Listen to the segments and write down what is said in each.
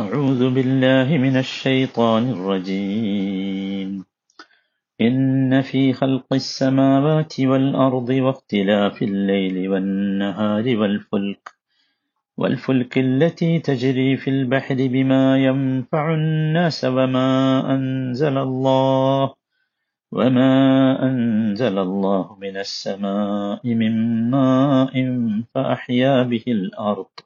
أعوذ بالله من الشيطان الرجيم. إن في خلق السماوات والأرض واختلاف الليل والنهار والفلك والفلك التي تجري في البحر بما ينفع الناس وما أنزل الله وما أنزل الله من السماء من ماء فأحيا به الأرض.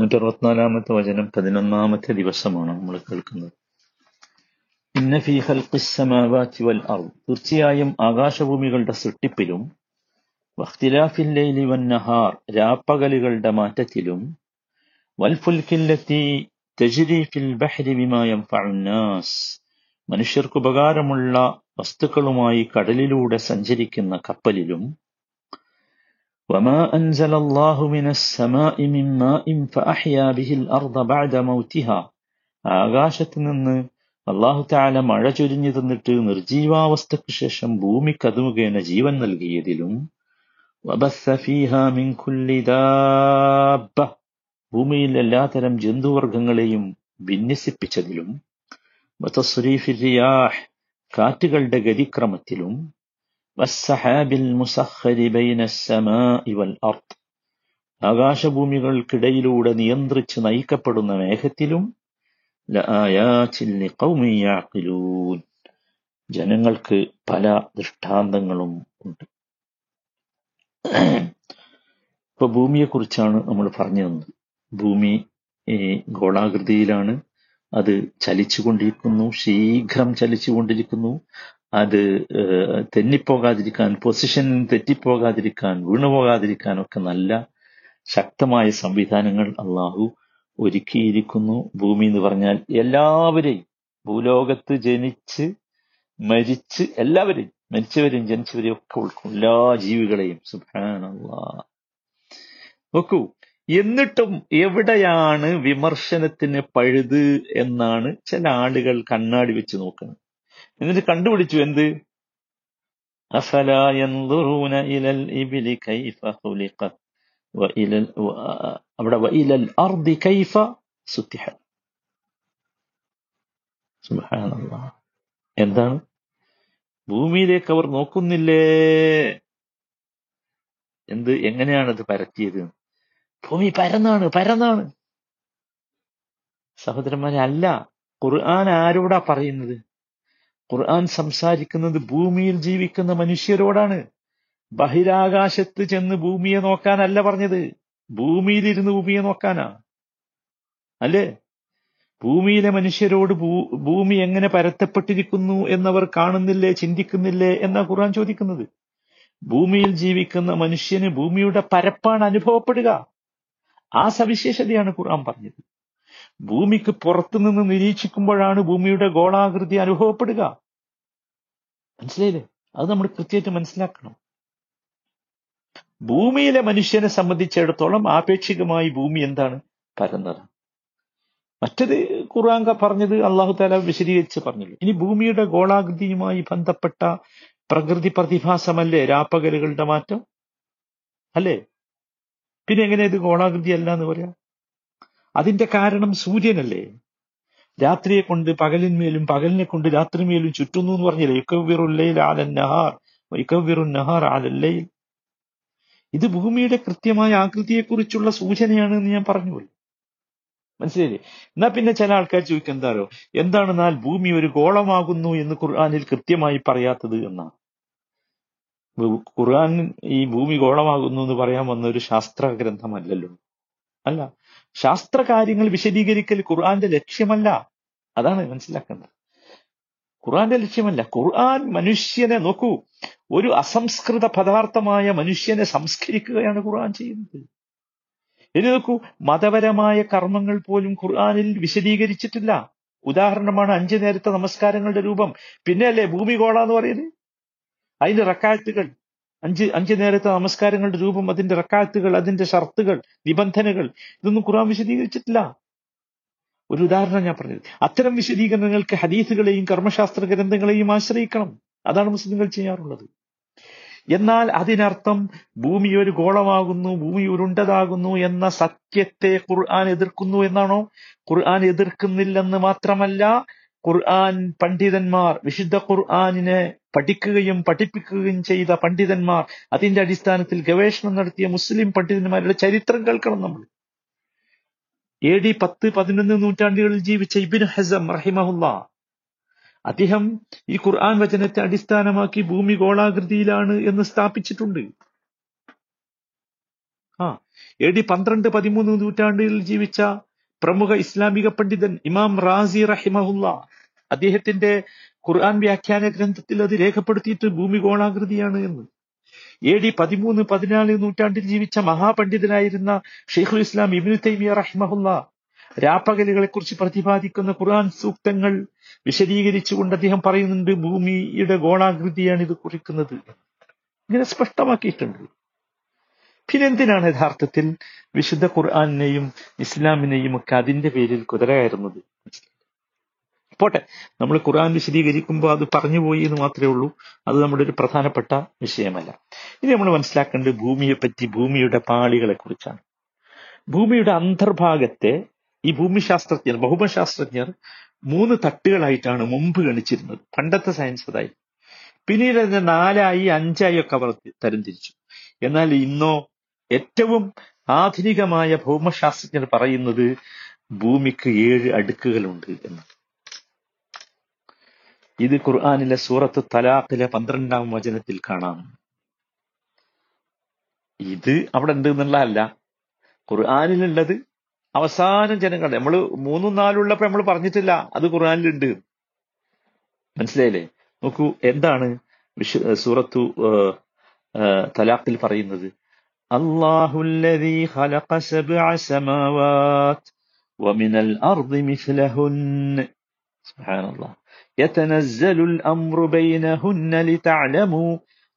നൂറ്റി അറുപത്തിനാലാമത്തെ വചനം പതിനൊന്നാമത്തെ ദിവസമാണ് നമ്മൾ കേൾക്കുന്നത്. ഇന്ന ഫീ ഖൽഖിസ്സമാവാതി വൽ തീർച്ചയായും ആകാശഭൂമികളുടെ സൃഷ്ടിപ്പിലും വഖ്തിലാഫിൽ ലൈലി വൻ നഹാർ രാപ്പകലുകളുടെ മാറ്റത്തിലും വൽഫുൽക്കില്ലത്തി തജ്രി ഫിൽ ബഹ്രി ബിമാ യൻഫഉൻ നാസ് മനുഷ്യർക്ക് ഉപകാരമുള്ള വസ്തുക്കളുമായി കടലിലൂടെ സഞ്ചരിക്കുന്ന കപ്പലിലും وما أنزل الله من السماء من ماء فأحيا به الأرض بعد موتها ആകാശത്ത് നിന്ന് അള്ളാഹു താല മഴ ചൊരിഞ്ഞു തന്നിട്ട് നിർജീവാവസ്ഥയ്ക്ക് ശേഷം ഭൂമിക്ക് അത് മുഖേന ജീവൻ നൽകിയതിലും വബസ്സ ഫീഹാ മിൻ കുല്ലി ദാബ്ബ ഭൂമിയിൽ എല്ലാത്തരം ജന്തുവർഗങ്ങളെയും വിന്യസിപ്പിച്ചതിലും വതസ്രീഫി റിയാഹ് കാറ്റുകളുടെ ഗതിക്രമത്തിലും വസ്സഹാബിൽ മുസഖരി ബൈന വൽ അർദ് ആകാശഭൂമികൾക്കിടയിലൂടെ നിയന്ത്രിച്ച് നയിക്കപ്പെടുന്ന മേഘത്തിലും ജനങ്ങൾക്ക് പല ദൃഷ്ടാന്തങ്ങളും ഉണ്ട്. ഇപ്പൊ ഭൂമിയെക്കുറിച്ചാണ് നമ്മൾ പറഞ്ഞു തന്നത്. ഭൂമി ഗോളാകൃതിയിലാണ്. അത് ചലിച്ചുകൊണ്ടിരിക്കുന്നു ശീഘ്രം ചലിച്ചുകൊണ്ടിരിക്കുന്നു. അത് തെന്നിപ്പോകാതിരിക്കാൻ പൊസിഷനിൽ തെറ്റിപ്പോകാതിരിക്കാൻ വീണുപോകാതിരിക്കാൻ ഒക്കെ നല്ല ശക്തമായ സംവിധാനങ്ങൾ അള്ളാഹു ഒരുക്കിയിരിക്കുന്നു. ഭൂമി എന്ന് പറഞ്ഞാൽ എല്ലാവരെയും ഭൂലോകത്ത് ജനിച്ച് മരിച്ച് എല്ലാവരെയും മരിച്ചവരെയും ജനിച്ചവരെയും ഒക്കെ ഉൾക്കും എല്ലാ ജീവികളെയും. സുഭാനുള്ള നോക്കൂ എന്നിട്ടും എവിടെയാണ് വിമർശനത്തിന് പഴുത് എന്നാണ് ചില ആളുകൾ കണ്ണാടി വെച്ച് നോക്കുന്നത്. എന്നിട്ട് കണ്ടുപിടിച്ചു എന്ത്? എന്താണ്? ഭൂമിയിലേക്ക് അവർ നോക്കുന്നില്ലേ? എന്ത് എങ്ങനെയാണ് അത് പരത്തിയത്? ഭൂമി പരന്നാണ് പരന്നാണ്. സഹോദരന്മാരെ അല്ല ഖുർആൻ ആരോടാ പറയുന്നത്? ഖുർആൻ സംസാരിക്കുന്നത് ഭൂമിയിൽ ജീവിക്കുന്ന മനുഷ്യരോടാണ്. ബഹിരാകാശത്ത് ചെന്ന് ഭൂമിയെ നോക്കാനല്ല പറഞ്ഞത്. ഭൂമിയിലിരുന്ന് ഭൂമിയെ നോക്കാനാ. അല്ലേ? ഭൂമിയിലെ മനുഷ്യരോട് ഭൂമി എങ്ങനെ പരത്തപ്പെട്ടിരിക്കുന്നു എന്നവർ കാണുന്നില്ലേ ചിന്തിക്കുന്നില്ലേ എന്നാ ഖുർആൻ ചോദിക്കുന്നത്. ഭൂമിയിൽ ജീവിക്കുന്ന മനുഷ്യന് ഭൂമിയുടെ പരപ്പാണ് അനുഭവപ്പെടുക. ആ സവിശേഷതയാണ് ഖുർആൻ പറഞ്ഞത്. ഭൂമിക്ക് പുറത്തുനിന്ന് നിരീക്ഷിക്കുമ്പോഴാണ് ഭൂമിയുടെ ഗോളാകൃതി അനുഭവപ്പെടുക. മനസ്സിലായില്ലേ? അത് നമ്മൾ കൃത്യമായിട്ട് മനസ്സിലാക്കണം. ഭൂമിയിലെ മനുഷ്യനെ സംബന്ധിച്ചിടത്തോളം ആപേക്ഷികമായി ഭൂമി എന്താണ്? പരന്നത്. മറ്റത് ഖുർആൻ പറഞ്ഞത് അള്ളാഹു താല വിശദീകരിച്ച് പറഞ്ഞു ഇനി ഭൂമിയുടെ ഗോളാകൃതിയുമായി ബന്ധപ്പെട്ട പ്രകൃതി പ്രതിഭാസമല്ലേ? രാപ്പകലുകളുടെ മാറ്റം? അല്ലേ? പിന്നെ എങ്ങനെ ഇത് ഗോളാകൃതി അല്ല എന്ന് പറയാം? അതിന്റെ കാരണം സൂര്യനല്ലേ? രാത്രിയെ കൊണ്ട് പകലിന്മേലും പകലിനെ കൊണ്ട് രാത്രിമേലും ചുറ്റുന്നു എന്ന് പറഞ്ഞില്ലേ? ഇക്കവിറുല്ലയിൽ ആലൻ നഹാർ. ഇക്കവിറു നഹാർ ആലല്ലയിൽ ഇത് ഭൂമിയുടെ കൃത്യമായ ആകൃതിയെക്കുറിച്ചുള്ള സൂചനയാണ് എന്ന് ഞാൻ പറഞ്ഞുപോയി മനസ്സിലായില്ലേ? എന്നാ പിന്നെ ചില ആൾക്കാർ ചോദിക്കും എന്താറോ എന്താണെന്നാൽ ഭൂമി ഒരു ഗോളമാകുന്നു എന്ന് ഖുർആാനിൽ കൃത്യമായി പറയാത്തത് എന്നാണ്. ഖുർആൻ ഈ ഭൂമി ഗോളമാകുന്നു എന്ന് പറയാൻ വന്ന ഒരു ശാസ്ത്ര ഗ്രന്ഥമല്ലല്ലോ അല്ല ശാസ്ത്ര കാര്യങ്ങൾ വിശദീകരിക്കൽ ഖുർആന്റെ ലക്ഷ്യമല്ല. അതാണ് മനസ്സിലാക്കുന്നത് ഖുർആന്റെ ലക്ഷ്യമല്ല. ഖുർആൻ മനുഷ്യനെ നോക്കൂ. ഒരു അസംസ്കൃത പദാർത്ഥമായ മനുഷ്യനെ സംസ്കരിക്കുകയാണ് ഖുർആൻ ചെയ്യുന്നത്. ഇനി നോക്കൂ മതപരമായ കർമ്മങ്ങൾ പോലും ഖുർആനിൽ വിശദീകരിച്ചിട്ടില്ല. ഉദാഹരണമാണ് അഞ്ചു നേരത്തെ നമസ്കാരങ്ങളുടെ രൂപം. പിന്നെയല്ലേ ഭൂമി ഗോള എന്ന് പറയുന്നത്? അതിന്റെ റക്കാത്തുകൾ അഞ്ച് അഞ്ചു നേരത്തെ നമസ്കാരങ്ങളുടെ രൂപം അതിന്റെ റക്കാത്തുകൾ അതിന്റെ ഷർത്തുകൾ നിബന്ധനകൾ ഇതൊന്നും ഖുറാൻ വിശദീകരിച്ചിട്ടില്ല. ഒരു ഉദാഹരണം ഞാൻ പറഞ്ഞത്. അത്തരം വിശദീകരണങ്ങൾക്ക് ഹദീസുകളെയും കർമ്മശാസ്ത്ര ഗ്രന്ഥങ്ങളെയും ആശ്രയിക്കണം. അതാണ് മുസ്ലിങ്ങൾ ചെയ്യാറുള്ളത്. എന്നാൽ അതിനർത്ഥം ഭൂമി ഒരു ഗോളമാകുന്നു ഭൂമി ഉരുണ്ടതാകുന്നു എന്ന സത്യത്തെ ഖുർആൻ എതിർക്കുന്നു എന്നാണോ? ഖുർആൻ എതിർക്കുന്നില്ലെന്ന് മാത്രമല്ല ഖുർആൻ പണ്ഡിതന്മാർ വിശുദ്ധ ഖുർആനിനെ പഠിക്കുകയും പഠിപ്പിക്കുകയും ചെയ്ത പണ്ഡിതന്മാർ അതിന്റെ അടിസ്ഥാനത്തിൽ ഗവേഷണം നടത്തിയ മുസ്ലിം പണ്ഡിതന്മാരുടെ ചരിത്രം കേൾക്കണം നമ്മൾ. എ ഡി പത്ത് പതിനൊന്ന് നൂറ്റാണ്ടുകളിൽ ജീവിച്ച ഇബിൻ ഹസം റഹിമഹുല്ല അദ്ദേഹം ഈ ഖുർആൻ വചനത്തെ അടിസ്ഥാനമാക്കി ഭൂമി ഗോളാകൃതിയിലാണ് എന്ന് സ്ഥാപിച്ചിട്ടുണ്ട്. ആ എ ഡി പന്ത്രണ്ട് പതിമൂന്ന് നൂറ്റാണ്ടുകളിൽ ജീവിച്ച പ്രമുഖ ഇസ്ലാമിക പണ്ഡിതൻ ഇമാം റാസി റഹിമഹുല്ല അദ്ദേഹത്തിന്റെ ഖുർആൻ വ്യാഖ്യാന ഗ്രന്ഥത്തിൽ അത് രേഖപ്പെടുത്തിയിട്ട് ഭൂമി ഗോളാകൃതിയാണ് എന്ന്. എ ഡി പതിമൂന്ന് പതിനാല് നൂറ്റാണ്ടിൽ ജീവിച്ച മഹാപണ്ഡിതനായിരുന്ന ഷെയ്ഖുൽ ഇസ്ലാം ഇബിനു തൈമിയ റഹ്മഹുല്ല രാപ്പകലുകളെ കുറിച്ച് പ്രതിപാദിക്കുന്ന ഖുർആൻ സൂക്തങ്ങൾ വിശദീകരിച്ചുകൊണ്ട് അദ്ദേഹം പറയുന്നുണ്ട് ഭൂമിയുടെ ഗോളാകൃതിയാണ് ഇത് കുറിക്കുന്നത്. ഇങ്ങനെ സ്പഷ്ടമാക്കിയിട്ടുണ്ട്. പിന്നെന്തിനാണ് യഥാർത്ഥത്തിൽ വിശുദ്ധ ഖുർആാനിനെയും ഇസ്ലാമിനെയും ഒക്കെ അതിന്റെ പേരിൽ കുതിര പോട്ടെ. നമ്മൾ ഖുർആൻ വിശദീകരിക്കുമ്പോൾ അത് പറഞ്ഞു പോയി എന്ന് മാത്രമേ ഉള്ളൂ. അത് നമ്മുടെ ഒരു പ്രധാനപ്പെട്ട വിഷയമല്ല. ഇനി നമ്മൾ മനസ്സിലാക്കേണ്ടത് ഭൂമിയെപ്പറ്റി ഭൂമിയുടെ പാളികളെ കുറിച്ചാണ് ഭൂമിയുടെ അന്തർഭാഗത്തെ ഈ ഭൂമിശാസ്ത്രജ്ഞർ ഭൗമശാസ്ത്രജ്ഞർ മൂന്ന് തട്ടുകളായിട്ടാണ് മുമ്പ് ഗണിച്ചിരുന്നത്. പണ്ടത്തെ സയൻസ് അതായി. പിന്നീട് അതിനെ നാലായി അഞ്ചായി ഒക്കെ അവർ തരംതിരിച്ചു. എന്നാൽ ഇന്നോ ഏറ്റവും ആധുനികമായ ഭൗമശാസ്ത്രജ്ഞർ പറയുന്നത് ഭൂമിക്ക് ഏഴ് അടുക്കുകളുണ്ട് എന്ന് ഇത് ഖുർആാനിലെ സൂറത്ത് തലാഖിലെ പന്ത്രണ്ടാം വചനത്തിൽ കാണാം ഇത് അവിടെ ഉണ്ട് എന്നുള്ളതല്ല ഖുർആാനിലുള്ളത് അവസാനം ജനങ്ങളുടെ നമ്മൾ മൂന്നും നാലും ഉള്ളപ്പോ നമ്മൾ പറഞ്ഞിട്ടില്ല അത് ഖുർആാനിലുണ്ട് മനസ്സിലായില്ലേ നോക്കൂ എന്താണ് വിശു സൂറത്തു തലാഖിൽ പറയുന്നത് അള്ളാഹുല്ലദീ ഖലഖ സബ്അ സമാവാത് ومن الأرض مثلهن سبحان الله يتنزل الأمر بينهن لتعلموا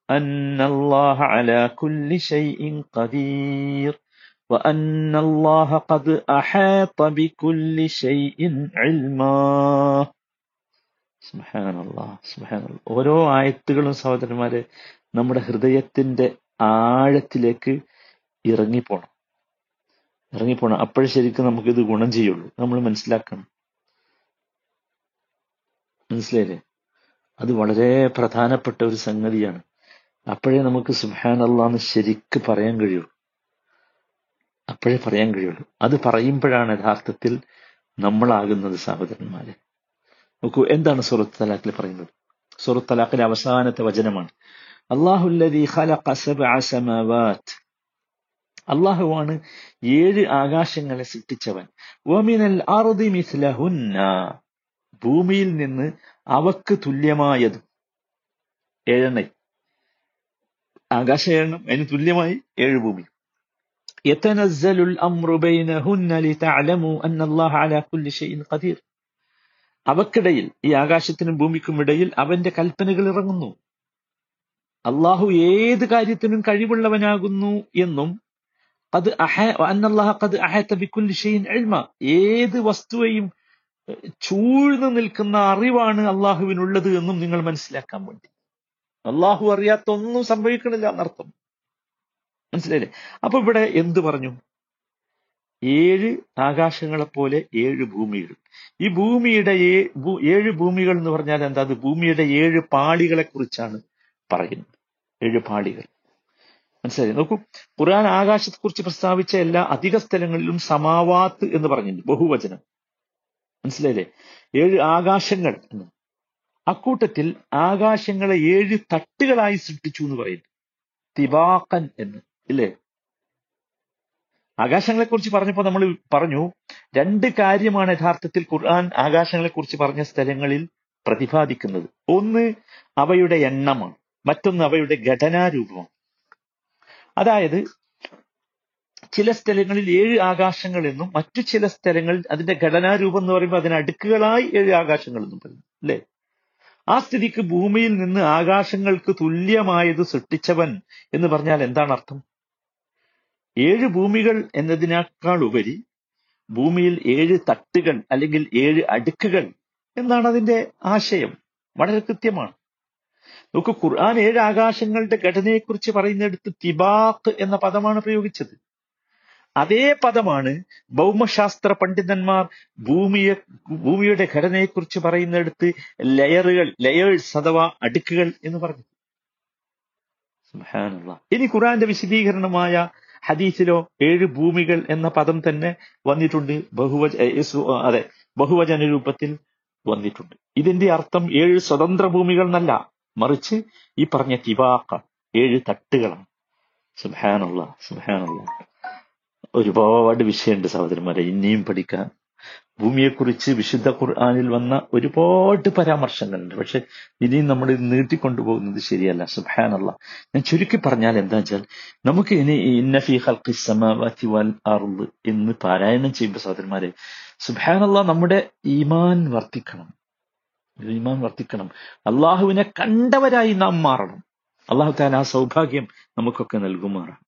أن الله على كل شيء قدير وأن الله قد أحاط بكل شيء علما സുഹാനല്ലാ സുഹാനല്ല ഓരോ ആയത്തുകളും സഹോദരന്മാരെ നമ്മുടെ ഹൃദയത്തിന്റെ ആഴത്തിലേക്ക് ഇറങ്ങിപ്പോണം ഇറങ്ങിപ്പോണം അപ്പോഴേ ശരിക്കും നമുക്കിത് ഗുണം ചെയ്യുള്ളൂ നമ്മൾ മനസ്സിലാക്കണം മനസ്സിലായില്ലേ? അത് വളരെ പ്രധാനപ്പെട്ട ഒരു സംഗതിയാണ്. അപ്പോഴേ നമുക്ക് സുഹാൻ അള്ളാന്ന് ശരിക്ക് പറയാൻ കഴിയുള്ളൂ. അപ്പോഴേ പറയാൻ കഴിയുള്ളൂ. അത് പറയുമ്പോഴാണ് യഥാർത്ഥത്തിൽ നമ്മളാകുന്നത് സഹോദരന്മാരെ. നോക്കൂ എന്താണ് സൂറത്ത് തലാഖിൽ പറയുന്നത്? സൂറത്ത് തലാഖിലെ അവസാനത്തെ വചനമാണ്. സമാവാത് അള്ളാഹുവാണ് ഏഴ് ആകാശങ്ങളെ സൃഷ്ടിച്ചവൻ. ഭൂമിയിൽ നിന്ന് അവക്ക് തുല്യമായതും ഏഴെണ്ണ ആകാശ ഏഴെണ്ണം അതിന് തുല്യമായി ഏഴ് ഭൂമി يتنزل الأمر بينهن لتعلموا أن الله على كل شيء قدير അവക്കിടയിൽ ഈ ആകാശത്തിനും ഭൂമിക്കും ഇടയിൽ അവന്റെ കൽപ്പനകൾ ഇറങ്ങുന്നു അള്ളാഹു ഏത് കാര്യത്തിനും കഴിവുള്ളവനാകുന്നു എന്നും അത് എൽമ ഏത് വസ്തുവയും ചൂഴ്ന്നു നിൽക്കുന്ന അറിവാണ് അള്ളാഹുവിനുള്ളത് എന്നും നിങ്ങൾ മനസ്സിലാക്കാൻ വേണ്ടി. അള്ളാഹു അറിയാത്ത ഒന്നും സംഭവിക്കണില്ല എന്നർത്ഥം. മനസ്സിലായില്ലേ? അപ്പൊ ഇവിടെ എന്ത് പറഞ്ഞു? ഏഴ് ആകാശങ്ങളെപ്പോലെ ഏഴ് ഭൂമികൾ. ഈ ഭൂമിയുടെ ഏഴ് ഭൂമികൾ എന്ന് പറഞ്ഞാൽ എന്താ? അത് ഭൂമിയുടെ ഏഴ് പാളികളെ കുറിച്ചാണ് പറയുന്നത്. ഏഴ് പാളികൾ. മനസ്സിലായി നോക്കൂ ഖുർആൻ ആകാശത്തെ കുറിച്ച് പ്രസ്താവിച്ച എല്ലാ അധിക സ്ഥലങ്ങളിലും സമാവാത്ത് എന്ന് പറഞ്ഞിട്ടുണ്ട്. ബഹുവചനം. മനസ്സിലായില്ലേ? ഏഴ് ആകാശങ്ങൾ എന്ന്. അക്കൂട്ടത്തിൽ ആകാശങ്ങളെ ഏഴ് തട്ടുകളായി സൃഷ്ടിച്ചു എന്ന് പറയുന്നു. തിബാക്കൻ എന്ന്. ഇല്ലേ? ആകാശങ്ങളെ കുറിച്ച് പറഞ്ഞപ്പോൾ നമ്മൾ പറഞ്ഞു രണ്ട് കാര്യമാണ് യഥാർത്ഥത്തിൽ ഖുർആൻ ആകാശങ്ങളെ കുറിച്ച് പറഞ്ഞ സ്ഥലങ്ങളിൽ പ്രതിപാദിക്കുന്നത്. ഒന്ന് അവയുടെ എണ്ണമാണ്. മറ്റൊന്ന് അവയുടെ ഘടനാരൂപമാണ്. അതായത് ചില സ്ഥലങ്ങളിൽ ഏഴ് ആകാശങ്ങൾ എന്നും മറ്റു ചില സ്ഥലങ്ങളിൽ അതിന്റെ ഘടനാരൂപം എന്ന് പറയുമ്പോൾ അതിന് അടുക്കുകളായി ഏഴ് ആകാശങ്ങൾ എന്നും പറയുന്നു അല്ലേ? ആ സ്ഥിതിക്ക് ഭൂമിയിൽ നിന്ന് ആകാശങ്ങൾക്ക് തുല്യമായത് സൃഷ്ടിച്ചവൻ എന്ന് പറഞ്ഞാൽ എന്താണ് അർത്ഥം? ഏഴ് ഭൂമികൾ എന്നതിനേക്കാൾ ഉപരി ഭൂമിയിൽ ഏഴ് തട്ടുകൾ അല്ലെങ്കിൽ ഏഴ് അടുക്കുകൾ എന്നാണ് അതിന്റെ ആശയം. വളരെ കൃത്യമാണ്. നോക്കൂ ഖുർആൻ ഏഴ് ആകാശങ്ങളുടെ ഘടനയെക്കുറിച്ച് പറയുന്നിടത്ത് തിബാത്ത് എന്ന പദമാണ് പ്രയോഗിച്ചത്. അതേ പദമാണ് ഭൗമശാസ്ത്ര പണ്ഡിതന്മാർ ഭൂമിയെ ഭൂമിയുടെ ഘടനയെക്കുറിച്ച് പറയുന്നിടത്ത് ലെയറുകൾ ലെയേഴ്സ് അഥവാ അടുക്കുകൾ എന്ന് പറഞ്ഞു. ഇനി ഖുറാന്റെ വിശദീകരണമായ ഹദീസിലോ ഏഴ് ഭൂമികൾ എന്ന പദം തന്നെ വന്നിട്ടുണ്ട്. ബഹുവച അതെ ബഹുവചന രൂപത്തിൽ വന്നിട്ടുണ്ട്. ഇതിന്റെ അർത്ഥം ഏഴ് സ്വതന്ത്ര ഭൂമികൾ എന്നല്ല മറിച്ച് ഈ പറഞ്ഞ തിവാക്ക ഏഴ് തട്ടുകളാണ്. സുഹാനുള്ള സുബാനുള്ള ഒരുപാട് വിഷയമുണ്ട് സഹോദരന്മാരെ. ഇനിയും പഠിക്കാൻ ഭൂമിയെക്കുറിച്ച് വിശുദ്ധ ഖുർആാനിൽ വന്ന ഒരുപാട് പരാമർശങ്ങളുണ്ട്. പക്ഷെ ഇനിയും നമ്മൾ നീട്ടിക്കൊണ്ടുപോകുന്നത് ശരിയല്ല. സുബാനല്ല ഞാൻ ചുരുക്കി പറഞ്ഞാൽ എന്താ വെച്ചാൽ നമുക്ക് ഇനി ഇന്നഫി ഇന്ന ഫീ ഖൽഖി സമാവാതി വൽ അർദ് എന്ന് പാരായണം ചെയ്യുമ്പോൾ സഹോദരന്മാരെ സുബാനല്ല നമ്മുടെ ഈമാൻ വർദ്ധിക്കണം. ഈമാൻ വർദ്ധിക്കണം. അള്ളാഹുവിനെ കണ്ടവരായി നാം മാറണം. അള്ളാഹു താൻ ആ സൗഭാഗ്യം നമുക്കൊക്കെ നൽകുമാറാണ്.